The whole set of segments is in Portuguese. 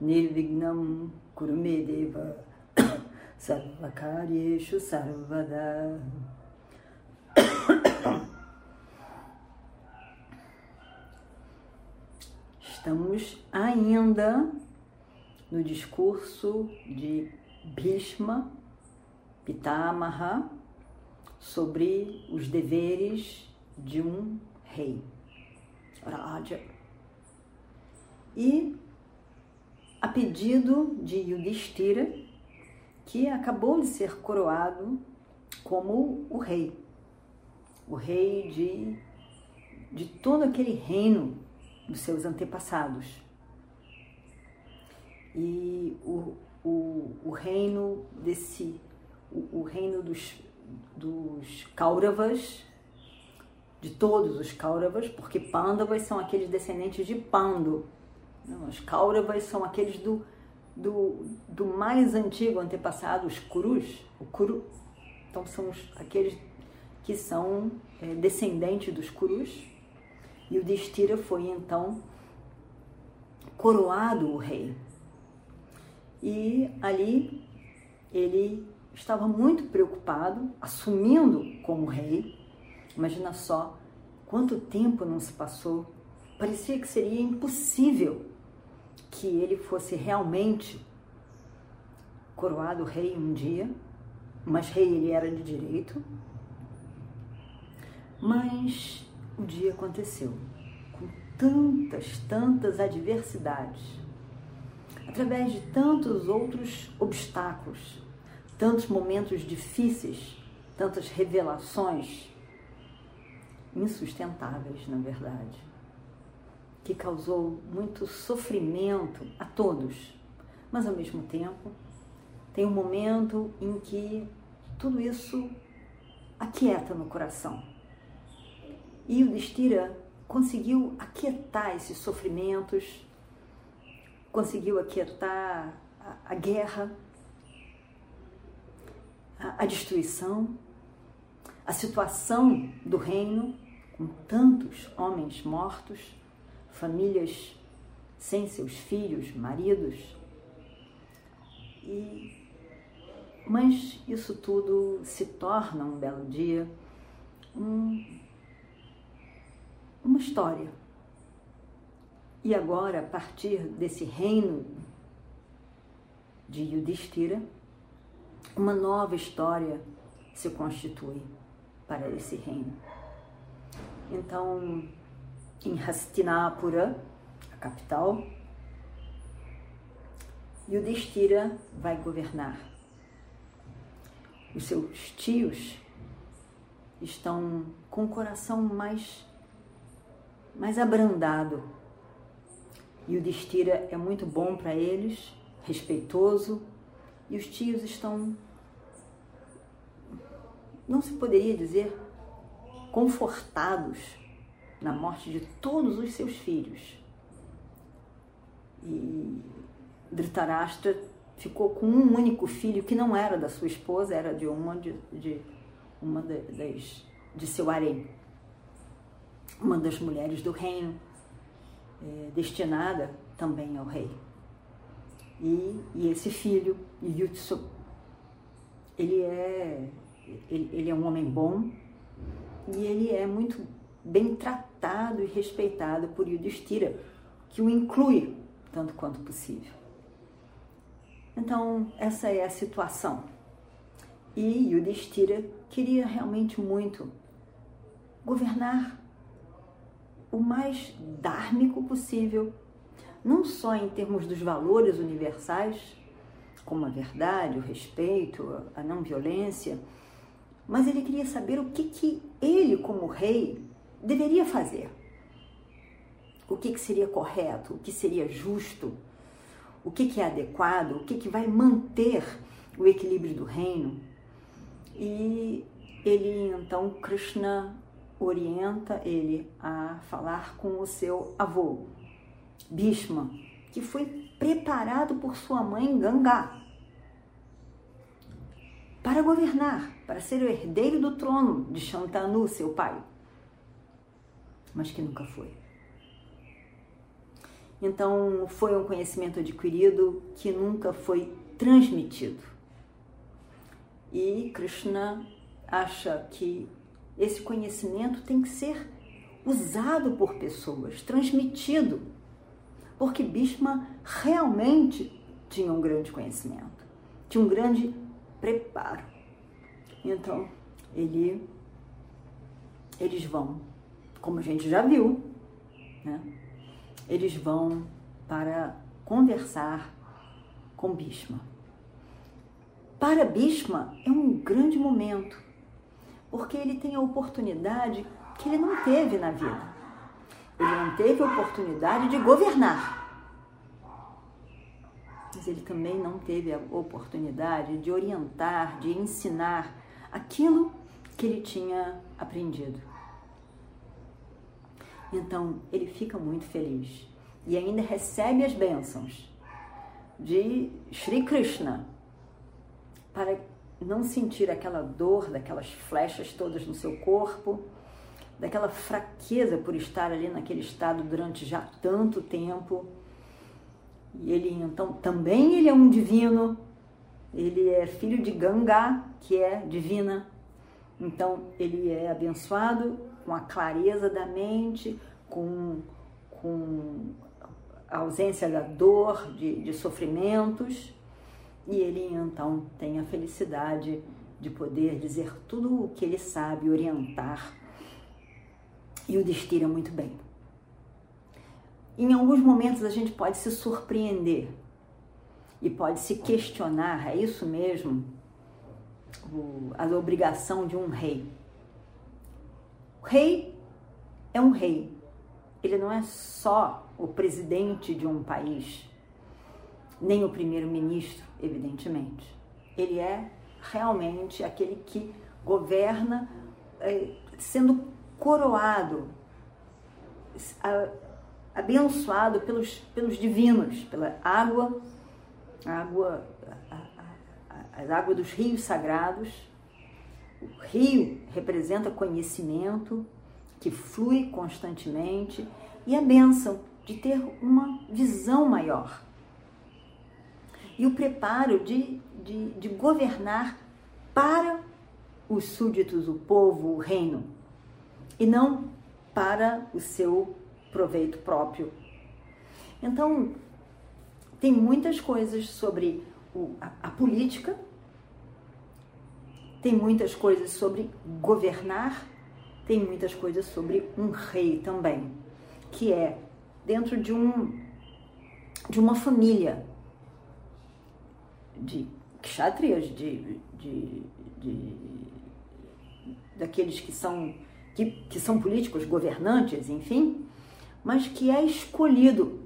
Nirvignam Kurumedeva Sarvakaryeshu Sarvada Estamos ainda no discurso de Bhishma Pitamaha sobre os deveres de um rei, Raja. E a pedido de Yudhishthira, que acabou de ser coroado como o rei, o rei de, de todo aquele reino dos seus antepassados. E o, o, o reino desse, o, o reino dos, dos Kauravas, de todos os Kauravas, porque Pandavas são aqueles descendentes de Pando. Os Kauravas são aqueles do, do, do mais antigo antepassado, os Kurus, o Kuru. Então são os, aqueles que são é, descendentes dos Kurus. E o Destira foi então coroado o rei. E ali ele estava muito preocupado, assumindo como rei. Imagina só quanto tempo não se passou. Parecia que seria impossível que ele fosse realmente coroado rei um dia, mas rei ele era de direito. Mas o dia aconteceu com tantas, tantas adversidades, através de tantos outros obstáculos, tantos momentos difíceis, tantas revelações insustentáveis, na verdade, que causou muito sofrimento a todos, mas ao mesmo tempo tem um momento em que tudo isso aquieta no coração. E o Destira conseguiu aquietar esses sofrimentos, conseguiu aquietar a, a guerra, a, a destruição, a situação do reino com tantos homens mortos, famílias sem seus filhos, maridos. E mas isso tudo se torna um belo dia um uma história. E agora, a partir desse reino de Yudhishthira, uma nova história se constitui para esse reino. Então, em Hastinapura, a capital, Yudhishthira vai governar. Os seus tios estão com o coração mais mais abrandado. E o Destira é muito bom para eles, respeitoso, e os tios estão, não se poderia dizer, confortados na morte de todos os seus filhos. E Dhritarashtra ficou com um único filho que não era da sua esposa, era de uma de, de uma das de seu harém uma das mulheres do reino, é, destinada também ao rei. E, e esse filho, Yutsu, ele é, ele, ele é um homem bom e ele é muito bem tratado e respeitado por Yudhishthira, que o inclui tanto quanto possível. Então, essa é a situação. E Yudhishthira queria realmente muito governar o mais dármico possível, não só em termos dos valores universais, como a verdade, o respeito, a não violência, mas ele queria saber o que, que ele, como rei, deveria fazer. O que, que seria correto, o que seria justo, o que, que é adequado, o que, que vai manter o equilíbrio do reino. E ele então, Krishna orienta ele a falar com o seu avô, Bhishma, que foi preparado por sua mãe Ganga para governar, para ser o herdeiro do trono de Shantanu, seu pai, mas que nunca foi. Então, foi um conhecimento adquirido que nunca foi transmitido. E Krishna acha que esse conhecimento tem que ser usado por pessoas, transmitido, porque Bhishma realmente tinha um grande conhecimento, tinha um grande preparo. Então, ele, eles vão, como a gente já viu, né? eles vão para conversar com Bhishma. Para Bhishma é um grande momento, porque ele tem a oportunidade que ele não teve na vida. Ele não teve a oportunidade de governar. Mas ele também não teve a oportunidade de orientar, de ensinar aquilo que ele tinha aprendido. Então ele fica muito feliz e ainda recebe as bênçãos de Sri Krishna para não sentir aquela dor daquelas flechas todas no seu corpo, daquela fraqueza por estar ali naquele estado durante já tanto tempo. E ele então também ele é um divino, ele é filho de Ganga, que é divina. Então ele é abençoado com a clareza da mente, com, com a ausência da dor, de, de sofrimentos e ele então tem a felicidade de poder dizer tudo o que ele sabe, orientar. E o destira muito bem. Em alguns momentos a gente pode se surpreender e pode se questionar, é isso mesmo? O, a obrigação de um rei. O rei é um rei. Ele não é só o presidente de um país nem o primeiro-ministro, evidentemente. Ele é realmente aquele que governa é, sendo coroado, abençoado pelos, pelos divinos, pela água, água, a, a, a água dos rios sagrados. O rio representa conhecimento que flui constantemente e a bênção de ter uma visão maior e o preparo de, de, de governar para os súditos, o povo, o reino, e não para o seu proveito próprio. Então, tem muitas coisas sobre a, a política, tem muitas coisas sobre governar, tem muitas coisas sobre um rei também, que é dentro de um de uma família de kshatriyas, de, de, de, daqueles que são, que, que são políticos, governantes, enfim, mas que é escolhido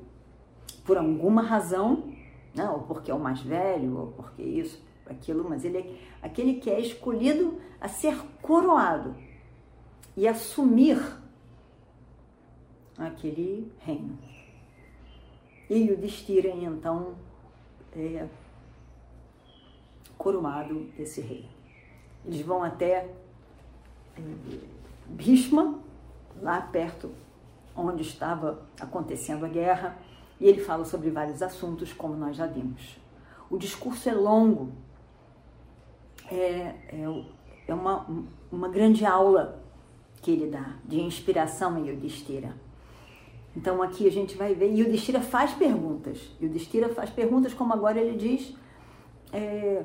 por alguma razão, né, ou porque é o mais velho, ou porque isso, aquilo, mas ele é aquele que é escolhido a ser coroado e assumir aquele reino. E o Destira, então, é, coroado esse rei. Eles vão até eh, Bhishma, lá perto onde estava acontecendo a guerra, e ele fala sobre vários assuntos, como nós já vimos. O discurso é longo, é, é, é uma, uma grande aula que ele dá de inspiração em Yudhishthira. Então aqui a gente vai ver, e Yudhishthira faz perguntas. Yudhishthira faz perguntas, como agora ele diz, é,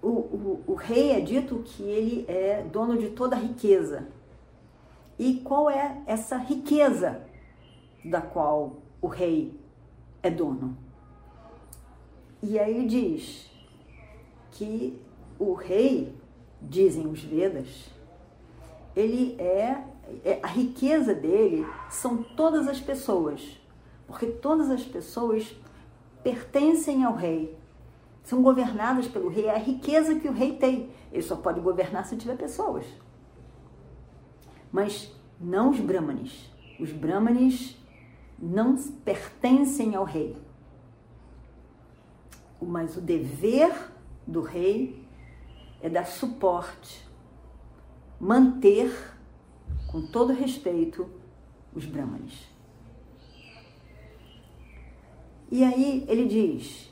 o, o, o rei é dito que ele é dono de toda a riqueza. E qual é essa riqueza da qual o rei é dono? E aí diz que o rei, dizem os Vedas, ele é, é, a riqueza dele são todas as pessoas, porque todas as pessoas pertencem ao rei, são governadas pelo rei, é a riqueza que o rei tem. Ele só pode governar se tiver pessoas. Mas não os brahmanes. Os brahmanes não pertencem ao rei. Mas o dever do rei é dar suporte, manter, com todo respeito, os brahmanes. E aí ele diz: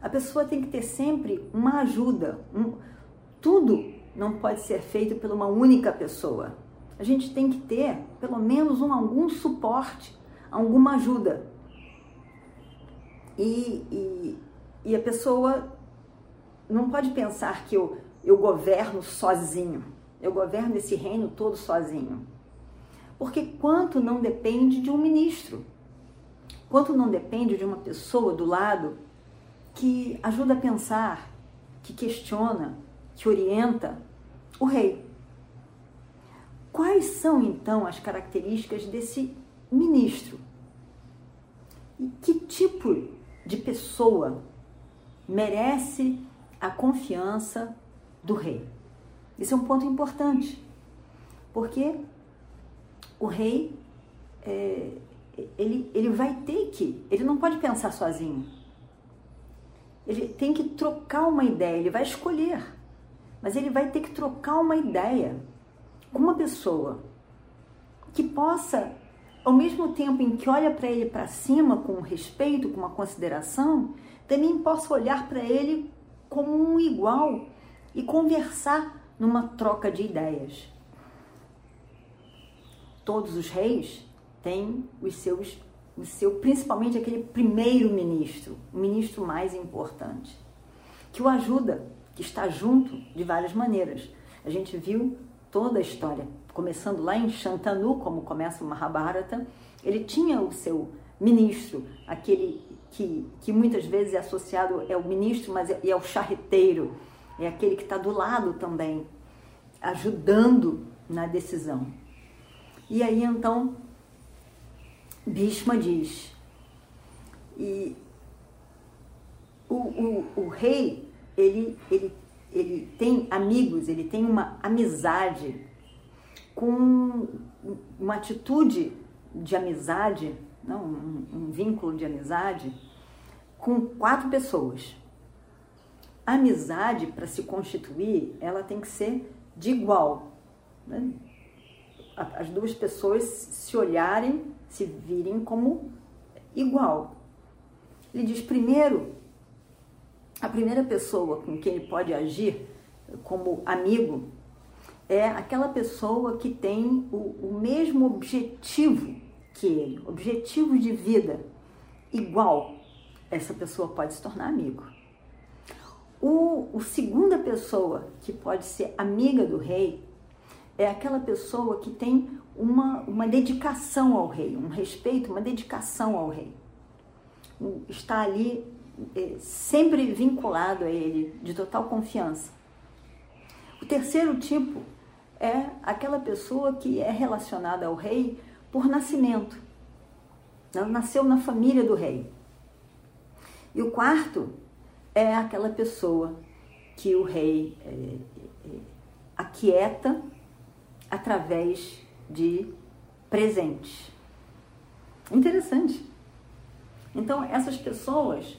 a pessoa tem que ter sempre uma ajuda. Um, tudo não pode ser feito por uma única pessoa. A gente tem que ter pelo menos um, algum suporte, alguma ajuda. E, e, e a pessoa não pode pensar que eu, eu governo sozinho, eu governo esse reino todo sozinho. Porque quanto não depende de um ministro, quanto não depende de uma pessoa do lado que ajuda a pensar, que questiona, que orienta o rei. Quais são então as características desse ministro? E que tipo de pessoa merece a confiança do rei? Isso é um ponto importante, porque o rei é, ele, ele vai ter que, ele não pode pensar sozinho. Ele tem que trocar uma ideia, ele vai escolher, mas ele vai ter que trocar uma ideia com uma pessoa que possa, ao mesmo tempo em que olha para ele para cima com respeito, com uma consideração, também possa olhar para ele como um igual e conversar numa troca de ideias. Todos os reis têm os seus o seu, principalmente aquele primeiro ministro, o ministro mais importante, que o ajuda, que está junto de várias maneiras. A gente viu toda a história, começando lá em Shantanu, como começa o Mahabharata, ele tinha o seu ministro, aquele que, que muitas vezes é associado, é o ministro, mas é, é o charreteiro, é aquele que está do lado também, ajudando na decisão. E aí então Bhishma diz. E o, o, o rei, ele, ele, ele tem amigos, ele tem uma amizade com uma atitude de amizade, não, um, um vínculo de amizade, com quatro pessoas. A amizade, para se constituir, ela tem que ser de igual. Né? As duas pessoas se olharem se virem como igual. Ele diz: primeiro, a primeira pessoa com quem ele pode agir como amigo é aquela pessoa que tem o, o mesmo objetivo que ele, objetivo de vida igual. Essa pessoa pode se tornar amigo. O, o segunda pessoa que pode ser amiga do rei é aquela pessoa que tem uma, uma dedicação ao rei, um respeito, uma dedicação ao rei. Está ali é, sempre vinculado a ele, de total confiança. O terceiro tipo é aquela pessoa que é relacionada ao rei por nascimento. nasceu na família do rei. E o quarto é aquela pessoa que o rei é, é, aquieta através de presente. Interessante. Então, essas pessoas,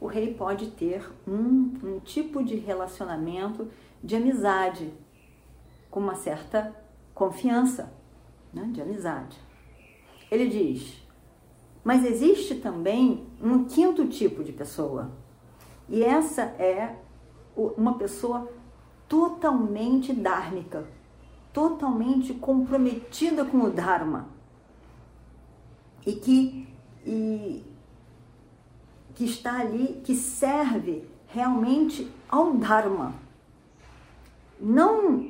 o rei pode ter um, um tipo de relacionamento de amizade, com uma certa confiança né, de amizade. Ele diz, mas existe também um quinto tipo de pessoa, e essa é uma pessoa totalmente dármica, totalmente comprometida com o Dharma e que, e, que está ali, que serve realmente ao Dharma. Não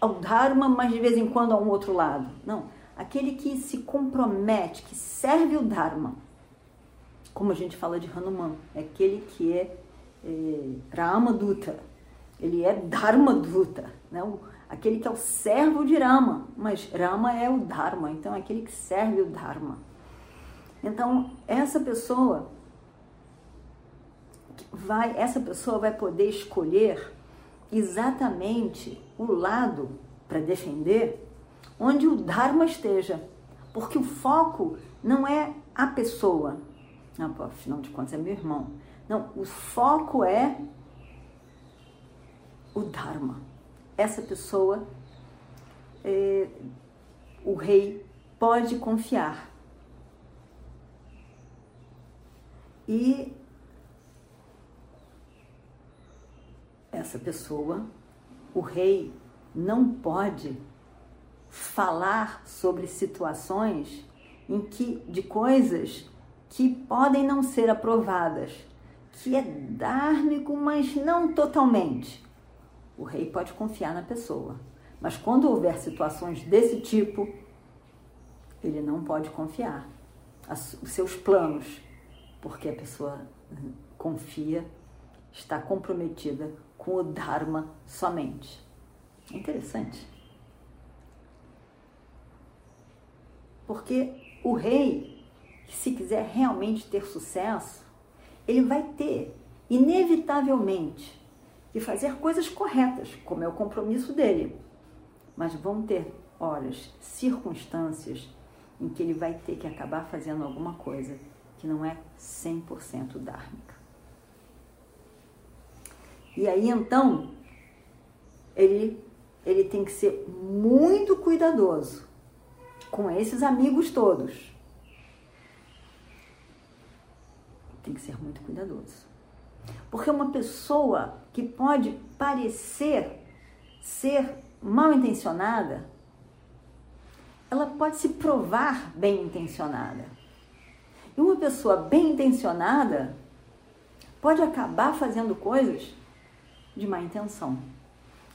ao Dharma, mas de vez em quando a um outro lado. Não. Aquele que se compromete, que serve o Dharma. Como a gente fala de Hanuman, é aquele que é, é Rama Duta, ele é Dharma Duta, né? aquele que é o servo de Rama, mas Rama é o Dharma, então é aquele que serve o Dharma. Então, essa pessoa vai, essa pessoa vai poder escolher exatamente o lado para defender onde o Dharma esteja, porque o foco não é a pessoa, não, afinal de contas é meu irmão. Não, o foco é o Dharma. Essa pessoa, é, o rei pode confiar. E essa pessoa, o rei não pode falar sobre situações em que de coisas que podem não ser aprovadas, que é dármico, mas não totalmente. O rei pode confiar na pessoa, mas quando houver situações desse tipo, ele não pode confiar os seus planos, porque a pessoa confia, está comprometida com o Dharma somente. Interessante. Porque o rei, se quiser realmente ter sucesso, ele vai ter, inevitavelmente, que fazer coisas corretas, como é o compromisso dele. Mas vão ter horas, circunstâncias em que ele vai ter que acabar fazendo alguma coisa que não é 100% dármica. E aí então, ele, ele tem que ser muito cuidadoso com esses amigos todos. Tem que ser muito cuidadoso. Porque uma pessoa que pode parecer ser mal intencionada, ela pode se provar bem intencionada. E uma pessoa bem intencionada pode acabar fazendo coisas de má intenção.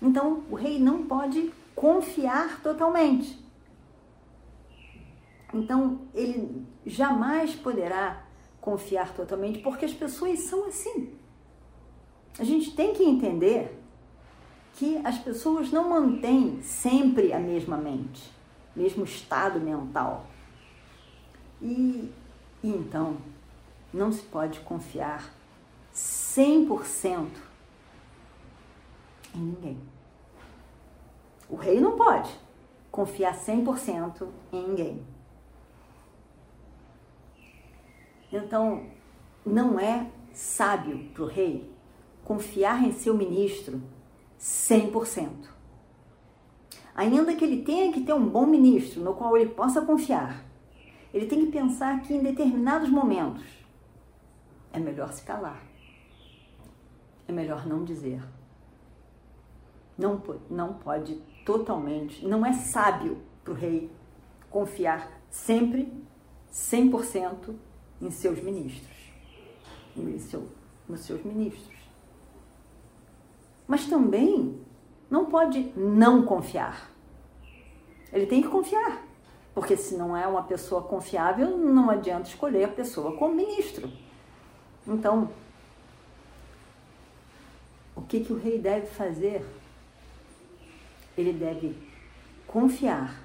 Então, o rei não pode confiar totalmente. Então, ele jamais poderá confiar totalmente, porque as pessoas são assim. A gente tem que entender que as pessoas não mantêm sempre a mesma mente, mesmo estado mental. E, e então, não se pode confiar 100% em ninguém. O rei não pode confiar 100% em ninguém. Então, não é sábio para o rei confiar em seu ministro 100%. Ainda que ele tenha que ter um bom ministro no qual ele possa confiar, ele tem que pensar que em determinados momentos é melhor se calar. É melhor não dizer. Não, não pode totalmente, não é sábio para o rei confiar sempre 100% em seus ministros, em seu, nos seus ministros. Mas também não pode não confiar. Ele tem que confiar, porque se não é uma pessoa confiável, não adianta escolher a pessoa como ministro. Então, o que, que o rei deve fazer? Ele deve confiar,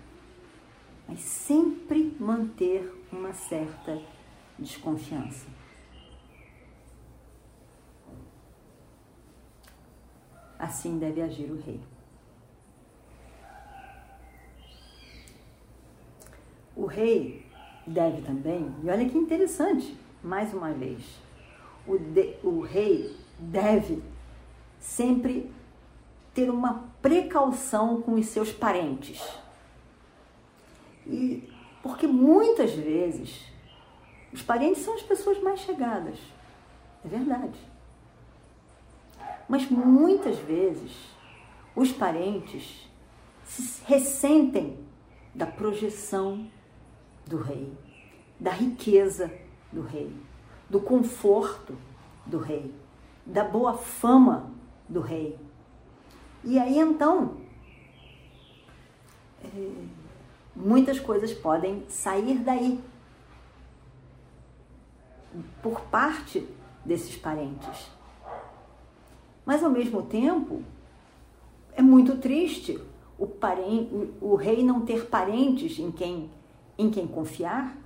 mas sempre manter uma certa desconfiança. Assim deve agir o rei. O rei deve também, e olha que interessante, mais uma vez, o, de, o rei deve sempre ter uma precaução com os seus parentes. E porque muitas vezes os parentes são as pessoas mais chegadas. É verdade. Mas muitas vezes os parentes se ressentem da projeção do rei, da riqueza do rei, do conforto do rei, da boa fama do rei. E aí então, muitas coisas podem sair daí por parte desses parentes. Mas ao mesmo tempo, é muito triste o, parente, o rei não ter parentes em quem, em quem confiar,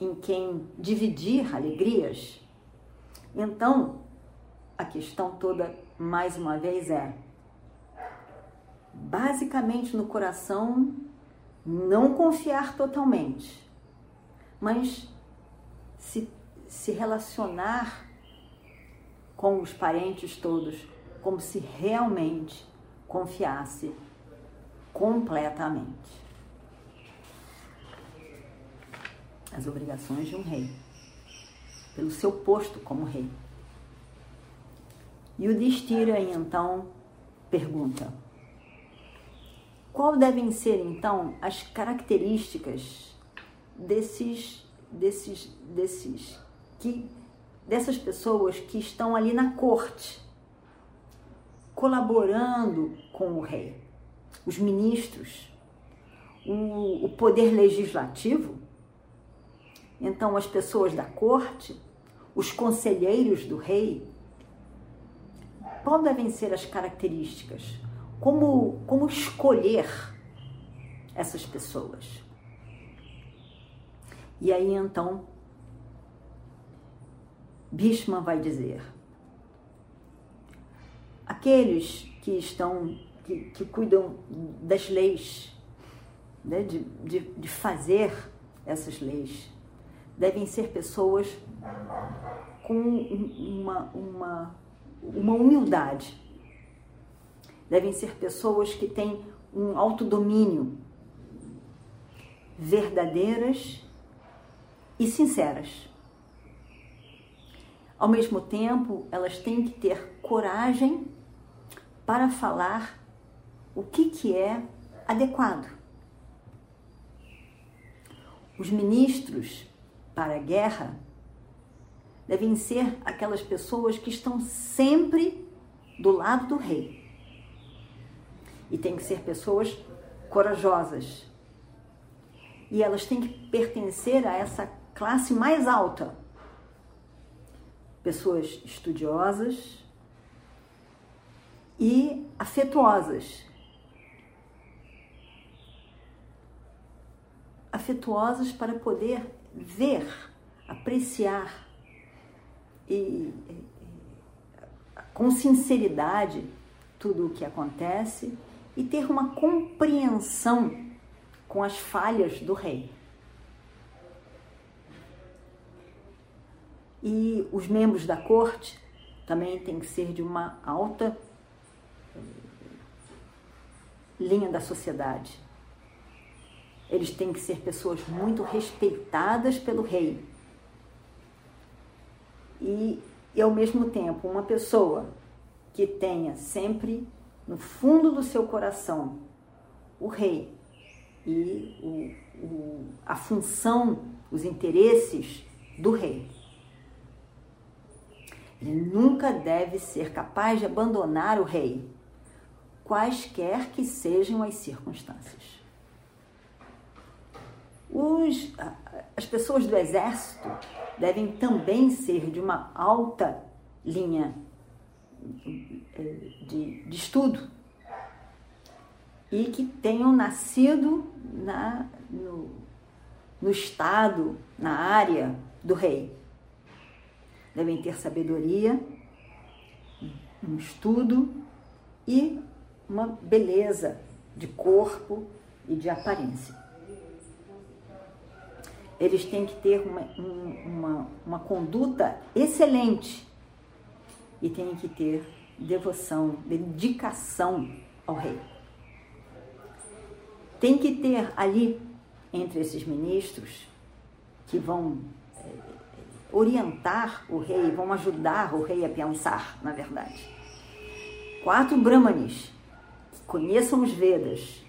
em quem dividir alegrias. Então, a questão toda, mais uma vez, é basicamente no coração não confiar totalmente, mas se, se relacionar com os parentes todos como se realmente confiasse completamente. As obrigações de um rei, pelo seu posto como rei. E o Destira então pergunta: qual devem ser então as características desses desses desses que dessas pessoas que estão ali na corte colaborando com o rei, os ministros, o, o poder legislativo, então as pessoas da corte, os conselheiros do rei, qual devem ser as características? Como, como escolher essas pessoas? E aí então, Bhishma vai dizer: aqueles que estão, que, que cuidam das leis, né, de, de, de fazer essas leis, devem ser pessoas com uma, uma uma humildade. Devem ser pessoas que têm um autodomínio, verdadeiras e sinceras. Ao mesmo tempo, elas têm que ter coragem para falar o que, que é adequado. Os ministros para a guerra devem ser aquelas pessoas que estão sempre do lado do rei. E tem que ser pessoas corajosas. E elas têm que pertencer a essa classe mais alta. Pessoas estudiosas e afetuosas. Afetuosas para poder ver, apreciar e, com sinceridade tudo o que acontece e ter uma compreensão com as falhas do rei. E os membros da corte também têm que ser de uma alta linha da sociedade. Eles têm que ser pessoas muito respeitadas pelo rei e, e ao mesmo tempo uma pessoa que tenha sempre no fundo do seu coração o rei e o, o, a função, os interesses do rei. Ele nunca deve ser capaz de abandonar o rei, quaisquer que sejam as circunstâncias. Os, as pessoas do exército devem também ser de uma alta linha de, de estudo. E que tenham nascido na, no, no estado, na área do rei. Devem ter sabedoria, um estudo e uma beleza de corpo e de aparência. Eles têm que ter uma, uma, uma conduta excelente e têm que ter devoção, dedicação ao rei. Tem que ter ali, entre esses ministros, que vão é, orientar o rei, vão ajudar o rei a pensar, na verdade. Quatro brahmanes que conheçam os Vedas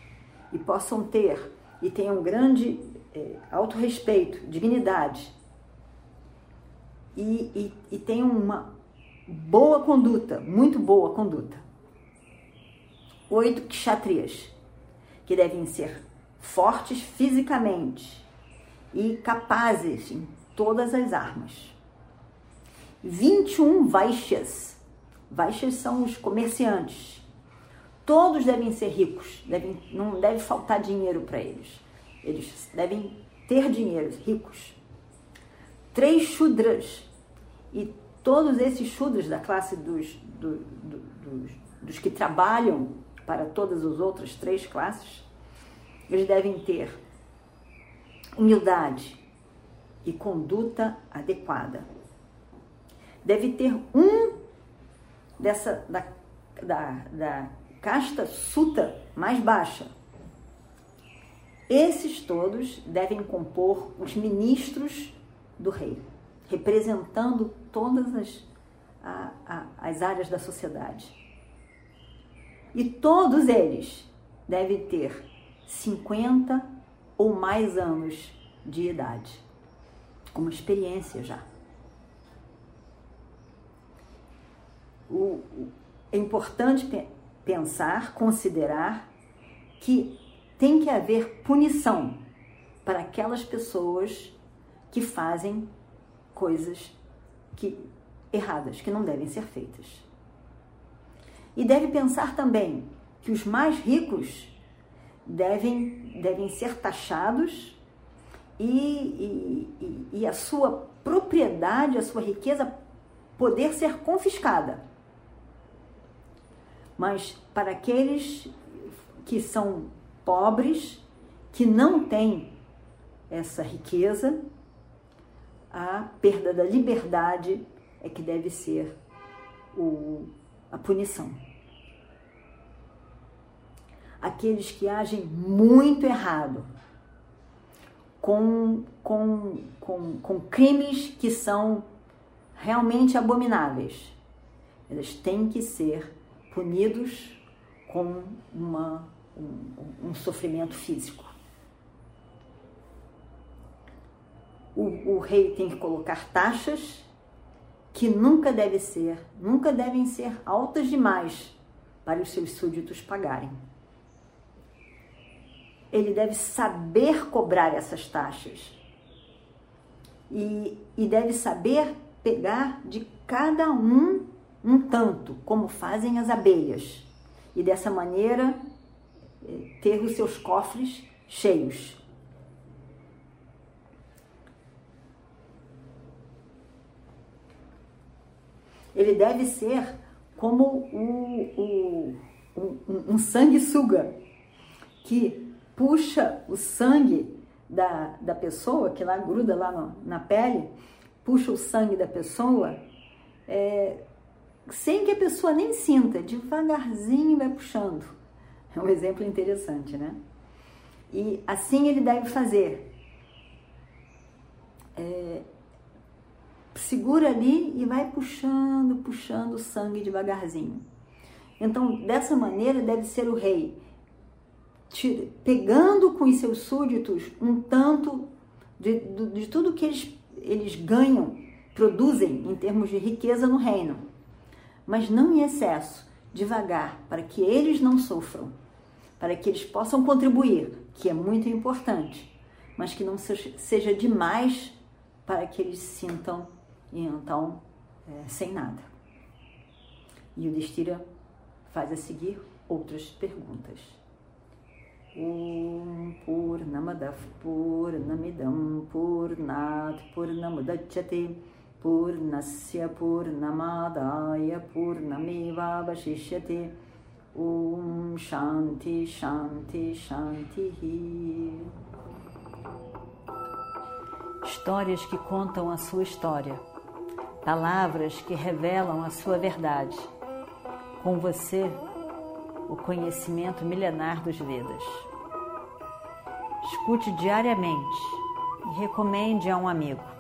e possam ter e tenham grande é, autorrespeito, dignidade e, e, e tenham uma boa conduta, muito boa conduta. Oito kshatriyas, que devem ser fortes fisicamente e capazes em todas as armas. 21 vaixas. Vaixas são os comerciantes. todos devem ser ricos, devem, não deve faltar dinheiro para eles. Eles devem ter dinheiro, ricos. Três chudras, e todos esses chudras da classe dos, do, do, dos, dos que trabalham para todas as outras três classes, eles devem ter humildade e conduta adequada. Deve ter um dessa da, da, da casta suta mais baixa. Esses todos devem compor os ministros do rei, representando todas as, a, a, as áreas da sociedade. E todos eles devem ter 50 ou mais anos de idade, com uma experiência já. O, é importante pensar, considerar que tem que haver punição para aquelas pessoas que fazem coisas que, erradas, que não devem ser feitas. E deve pensar também que os mais ricos devem, devem ser taxados e, e, e, e a sua propriedade, a sua riqueza poder ser confiscada mas para aqueles que são pobres, que não têm essa riqueza, a perda da liberdade é que deve ser o, a punição. Aqueles que agem muito errado, com, com, com, com crimes que são realmente abomináveis, eles têm que ser punidos com uma, um, um sofrimento físico. O, o rei tem que colocar taxas que nunca devem ser, nunca devem ser altas demais para os seus súditos pagarem. Ele deve saber cobrar essas taxas e, e deve saber pegar de cada um um tanto, como fazem as abelhas, e dessa maneira eh, ter os seus cofres cheios. Ele deve ser como um, um sanguessuga que puxa o sangue da, da pessoa, que lá gruda lá no, na pele, puxa o sangue da pessoa é, sem que a pessoa nem sinta, devagarzinho vai puxando. É um exemplo interessante, né? E assim ele deve fazer. É, segura ali e vai puxando, puxando o sangue devagarzinho. Então, dessa maneira, deve ser o rei, pegando com os seus súditos um tanto de, de, de tudo que eles, eles ganham, produzem em termos de riqueza no reino mas não em excesso, devagar, para que eles não sofram, para que eles possam contribuir, que é muito importante, mas que não seja demais para que eles se e então é, sem nada. E o Destira faz a seguir outras perguntas. Om Purnamadav Purnamidam Purnat Purnamudachyate Purnasya Purnamadaya Purnamevavashishyate Om Shanti Shanti Shanti Histórias que contam a sua história palavras que revelam a sua verdade. Com você, o conhecimento milenar dos Vedas. Escute diariamente e recomende a um amigo.